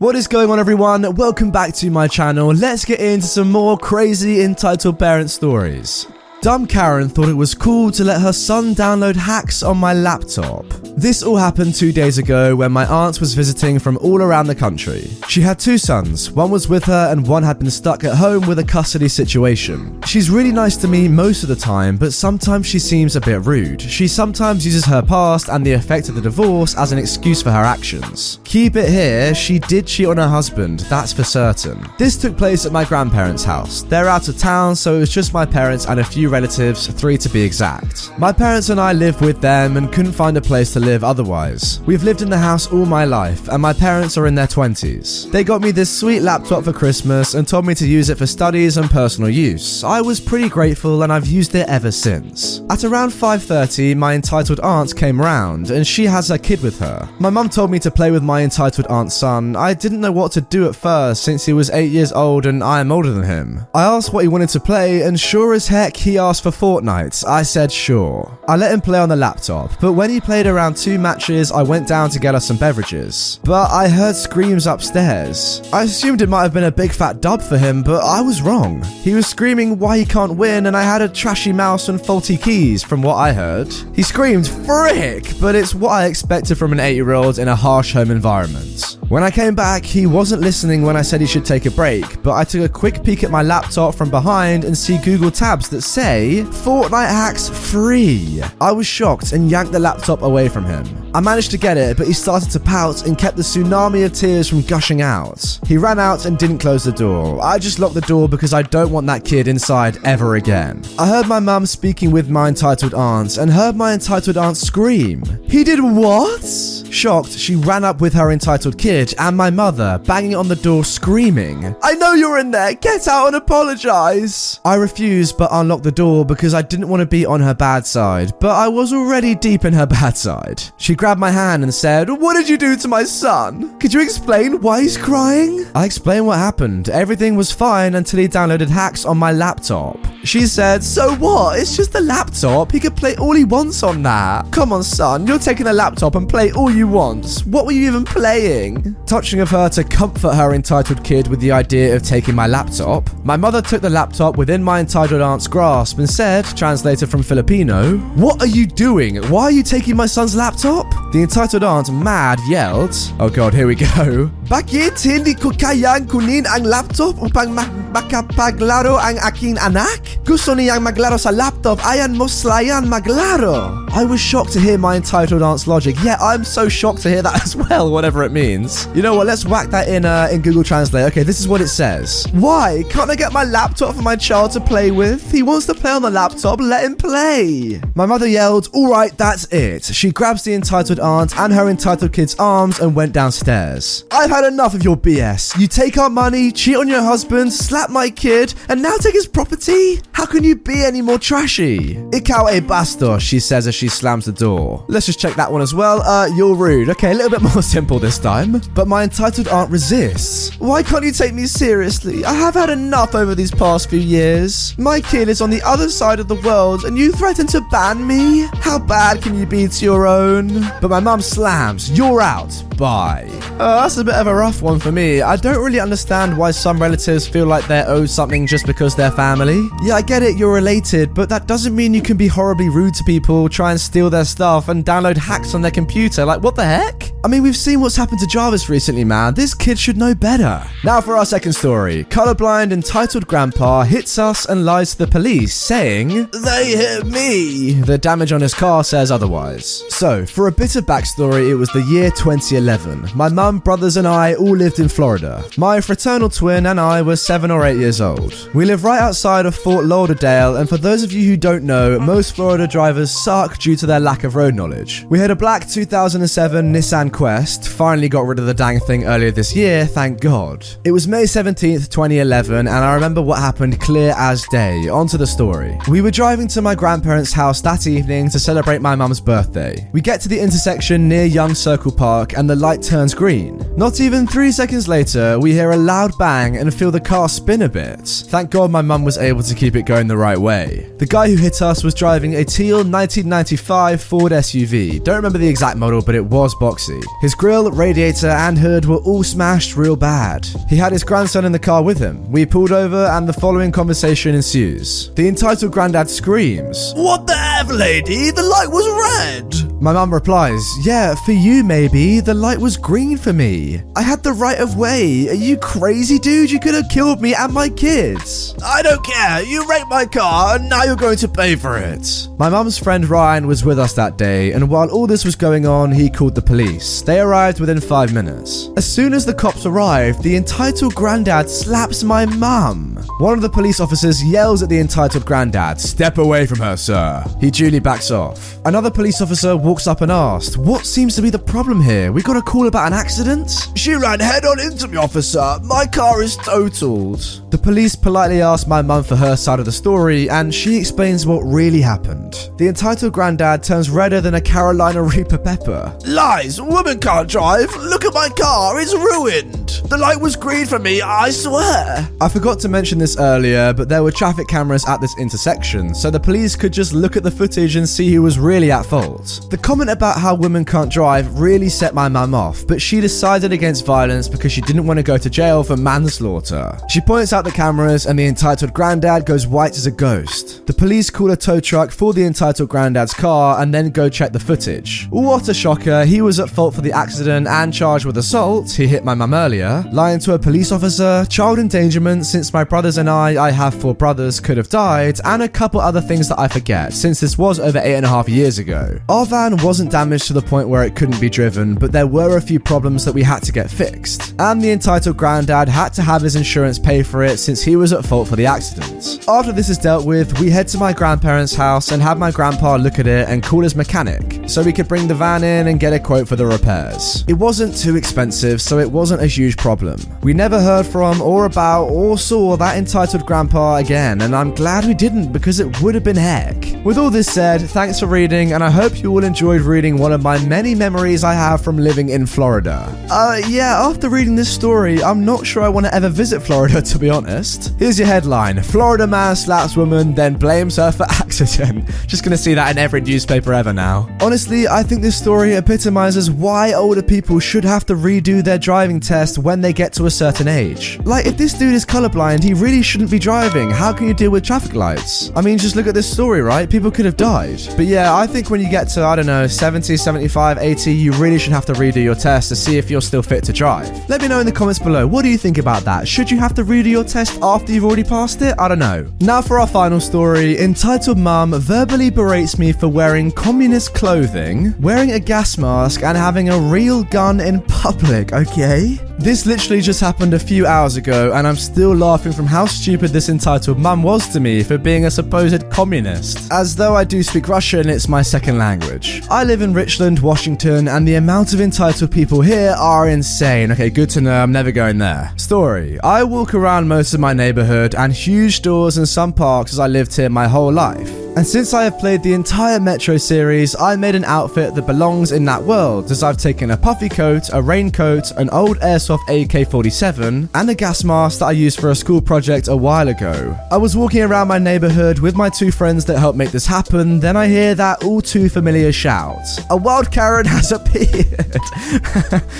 What is going on everyone? Welcome back to my channel. Let's get into some more crazy entitled parent stories. Dumb Karen thought it was cool to let her son download hacks on my laptop. This all happened two days ago when my aunt was visiting from all around the country. She had two sons, one was with her and one had been stuck at home with a custody situation. She's really nice to me most of the time, but sometimes she seems a bit rude. She sometimes uses her past and the effect of the divorce as an excuse for her actions. Keep it here, she did cheat on her husband, that's for certain. This took place at my grandparents' house. They're out of town, so it was just my parents and a few relatives, three to be exact. My parents and I live with them and couldn't find a place to live otherwise. We've lived in the house all my life, and my parents are in their 20s. They got me this sweet laptop for Christmas and told me to use it for studies and personal use. I was pretty grateful and I've used it ever since. At around 5:30, my entitled aunt came round and she has her kid with her. My mum told me to play with my entitled aunt's son. I didn't know what to do at first since he was 8 years old and I am older than him. I asked what he wanted to play and sure as heck he asked for Fortnite. I said sure. I let him play on the laptop, but when he played around two matches, I went down to get us some beverages. But I heard screams upstairs. I assumed it might have been a big fat dub for him, but I was wrong. He was screaming why he can't win, and I had a trashy mouse and faulty keys, from what I heard. He screamed, frick! But it's what I expected from an 8 year old in a harsh home environment. When I came back, he wasn't listening when I said he should take a break, but I took a quick peek at my laptop from behind and see Google tabs that say Fortnite hacks free. I was shocked and yanked the laptop away from him. I managed to get it, but he started to pout and kept the tsunami of tears from gushing out. He ran out and didn't close the door. I just locked the door because I don't want that kid inside ever again. I heard my mum speaking with my entitled aunt and heard my entitled aunt scream. He did what? Shocked, she ran up with her entitled kid and my mother, banging on the door, screaming, I know you're in there, get out and apologize. I refused but unlocked the door because I didn't want to be on her bad side, but I was already deep in her bad side. She grabbed my hand and said, What did you do to my son? Could you explain why he's crying? I explained what happened. Everything was fine until he downloaded hacks on my laptop. She said, So what? It's just a laptop. He could play all he wants on that. Come on, son, you're taking a laptop and play all you want. What were you even playing? Touching of her to comfort her entitled kid with the idea of taking my laptop, my mother took the laptop within my entitled aunt's grasp and said, translated from Filipino, What are you doing? Why are you taking my son's laptop? The entitled aunt, mad, yelled, Oh god, here we go. Bakit hindi ko kayang kunin ang laptop upang ma- makapaglaro ang aking anak? Gusto niyang maglaro sa laptop, ayan mo slayan maglaro. I was shocked to hear my entitled aunt's logic. Yeah, I'm so shocked to hear that as well, whatever it means. You know what, let's whack that in uh, in Google Translate. Okay, this is what it says. Why? Can't I get my laptop for my child to play with? He wants to play on the laptop, let him play. My mother yelled, Alright, that's it. She grabs the entitled aunt and her entitled kid's arms and went downstairs. I've had enough of your BS. You take our money, cheat on your husband, slap my kid, and now take his property? How can you be any more trashy? Ikaw e basto, she says as she slams the door. Let's just check that one as well. Uh, you're rude. Okay, a little bit more simple this time. But my entitled aunt resists. Why can't you take me seriously? I have had enough over these past few years. My kid is on the other side of the world and you threaten to ban me? How bad can you be to your own? But my mum slams. You're out. Bye. Uh, that's a bit of a rough one for me. I don't really understand why some relatives feel like they're owed something just because they're family. Yeah, I get it, you're related, but that doesn't mean you can be horribly rude to people, try and steal their stuff, and download hacks on their computer. Like, what the heck? I mean, we've seen what's happened to Jarvis recently, man. This kid should know better. Now for our second story. Colorblind entitled grandpa hits us and lies to the police, saying, They hit me. The damage on his car says otherwise. So, for a bit of backstory, it was the year 2011. My mum, brothers, and I all lived in Florida. My fraternal twin and I were seven or eight years old. We live right outside of Fort Lauderdale, and for those of you who don't know, most Florida drivers suck due to their lack of road knowledge. We had a black 2007 Nissan quest. Finally got rid of the dang thing earlier this year, thank God. It was May 17th, 2011, and I remember what happened clear as day. On to the story. We were driving to my grandparents' house that evening to celebrate my mum's birthday. We get to the intersection near Young Circle Park, and the light turns green. Not even three seconds later, we hear a loud bang and feel the car spin a bit. Thank God my mum was able to keep it going the right way. The guy who hit us was driving a teal 1995 Ford SUV. Don't remember the exact model, but it was boxy. His grill, radiator, and hood were all smashed real bad. He had his grandson in the car with him. We pulled over, and the following conversation ensues. The entitled granddad screams, What the F, lady? The light was red. My mum replies, Yeah, for you maybe. The light was green for me. I had the right of way. Are you crazy, dude? You could have killed me and my kids. I don't care. You wrecked my car, and now you're going to pay for it. My mum's friend Ryan was with us that day, and while all this was going on, he called the police. They arrived within five minutes. As soon as the cops arrived, the entitled granddad slaps my mum. One of the police officers yells at the entitled granddad, Step away from her, sir. He duly backs off. Another police officer walks up and asks, What seems to be the problem here? We got a call about an accident? She ran head on into me, officer. My car is totaled. The police politely ask my mum for her side of the story, and she explains what really happened. The entitled granddad turns redder than a Carolina Reaper pepper. Lies. Woman can't drive. Look at my car. It's ruined. The light was green for me, I swear. I forgot to mention this earlier, but there were traffic cameras at this intersection, so the police could just look at the footage and see who was really at fault. The comment about how women can't drive really set my mum off, but she decided against violence because she didn't want to go to jail for manslaughter. She points out the cameras, and the entitled granddad goes white as a ghost. The police call a tow truck for the entitled granddad's car and then go check the footage. What a shocker, he was at fault for the accident and charged with assault, he hit my mum earlier, lying to a police officer, child endangerment since my brothers and I, I have four brothers, could have died, and a couple other things that I forget, since this was over eight and a half years ago. Our van wasn't damaged to the point where it couldn't be driven, but there were a few problems that we had to get fixed. And the entitled granddad had to have his insurance pay for it since he was at fault for the accident. After this is dealt with, we head to my grandparents' house and have my grandpa look at it and call his mechanic, so we could bring the van in and get a quote for the repairs. It wasn't too expensive, so it wasn't a huge problem. We never heard from or about or saw that entitled grandpa again, and I'm glad we didn't because it would have been heck. With all this said, thanks for reading, and I hope you all enjoyed reading one of my many memories I have from living in Florida. Uh, yeah, after reading this story, I'm not sure I want to ever visit Florida, to be honest. Here's your headline Florida man slaps woman, then blames her for accident. Just gonna see that in every newspaper ever now. Honestly, I think this story epitomizes why older people should have to redo their driving test when they get to a certain age. Like, if this dude is colorblind, he really shouldn't be driving. How can you deal with traffic lights? I mean, just look at this story, right? People could have died. But yeah, I think when you get to, I don't know, 70, 75, 80, you really should have to redo your test to see if you're still fit to drive. Let me know in the comments below, what do you think about that? Should you have to redo your test after you've already passed it? I don't know. Now for our final story, entitled Mum verbally berates me for wearing communist clothing, wearing a gas mask, and having a real gun in public, okay? This literally just happened a few hours ago, and I'm still laughing from how stupid this entitled mum was to me for being a supposed communist. As though I do speak Russian, it's my second language. I live in Richland, Washington, and the amount of entitled people here are insane. Okay, good to know, I'm never going there. Story I walk around most of my neighborhood and huge stores and some parks as I lived here my whole life. And since I have played the entire Metro series, I made an outfit that belongs in that world, as I've taken a puffy coat, a raincoat, an old airsoft AK 47, and a gas mask that I used for a school project a while ago. I was walking around my neighborhood with my two friends that helped make this happen, then I hear that all too familiar shout A wild Karen has appeared!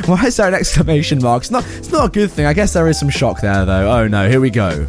Why is there an exclamation mark? It's not, it's not a good thing. I guess there is some shock there, though. Oh no, here we go.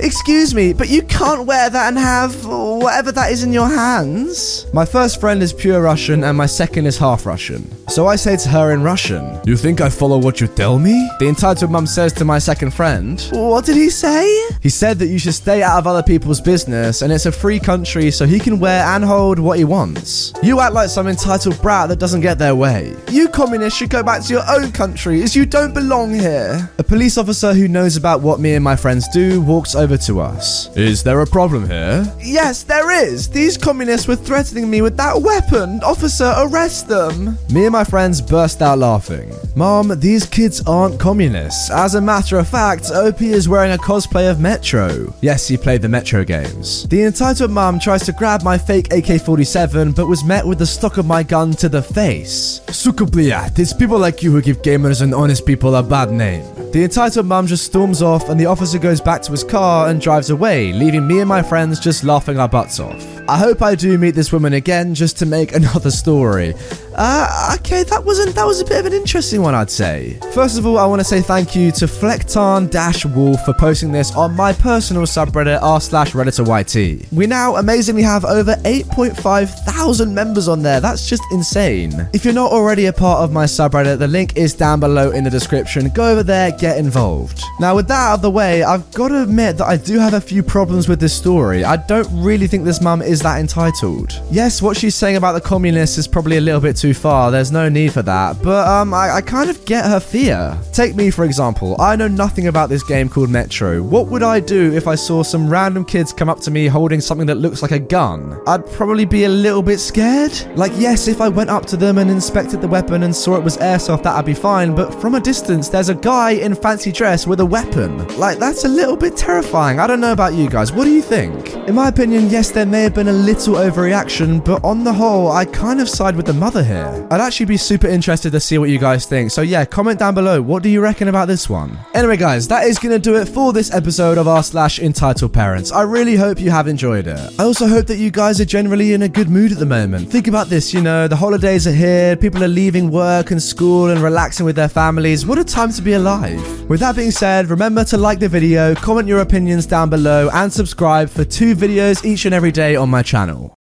Excuse me, but you can't wear that and have whatever that is in your hands. My first friend is pure Russian and my second is half Russian. So I say to her in Russian, You think I follow what you tell me? The entitled mum says to my second friend, What did he say? He said that you should stay out of other people's business and it's a free country so he can wear and hold what he wants. You act like some entitled brat that doesn't get their way. You communists should go back to your own country as you don't belong here. A police officer who knows about what me and my friends do walks over to us. Is there a problem here? Yes, there is. These communists were threatening me with that weapon. Officer, arrest them. Me and my friends burst out laughing. Mom, these kids aren't communists. As a matter of fact, OP is wearing a cosplay of Metro. Yes, he played the Metro games. The entitled mom tries to grab my fake AK 47, but was met with the stock of my gun to the face. Sukubliat, it's people like you who give gamers and honest people a bad name. The entitled mom just storms off, and the officer goes back to his car and drives away, leaving me and my friends just laughing our butts off. I hope I do meet this woman again just to make another story. Uh, okay, that wasn't that was a bit of an interesting one, I'd say. First of all, I want to say thank you to Flecktarn Dash Wolf for posting this on my personal subreddit r slash redditor YT. We now amazingly have over 8.5 thousand members on there. That's just insane. If you're not already a part of my subreddit, the link is down below in the description. Go over there, get involved. Now, with that out of the way, I've got to admit that I do have a few problems with this story. I don't really think this mum is that entitled. Yes, what she's saying about the communists is probably a little bit too far. There's no need for that. But um, I, I kind of get her fear. Take me, for example. I know nothing about this game called Metro. What would I do if I saw some random kids come up to me holding something that looks like a gun? I'd probably be a little bit scared. Like, yes, if I went up to them and inspected the weapon and saw it was airsoft, that'd be fine. But from a distance, there's a guy in fancy dress with a weapon. Like, that's a little bit terrifying. I don't know about you guys. What do you think? In my opinion, yes, there may have been a little overreaction, but on the whole, I kind of side with the mother here. I'd actually be super interested to see what you guys think. So yeah, comment down below. What do you reckon about this one? Anyway, guys, that is gonna do it for this episode of r slash entitled parents. I really hope you have enjoyed it. I also hope that you guys are generally in a good mood at the moment. Think about this, you know, the holidays are here, people are leaving work and school and relaxing with their families. What a time to be alive. With that being said, remember to like the video, comment your opinions down below, and subscribe for two videos each and every day on my channel.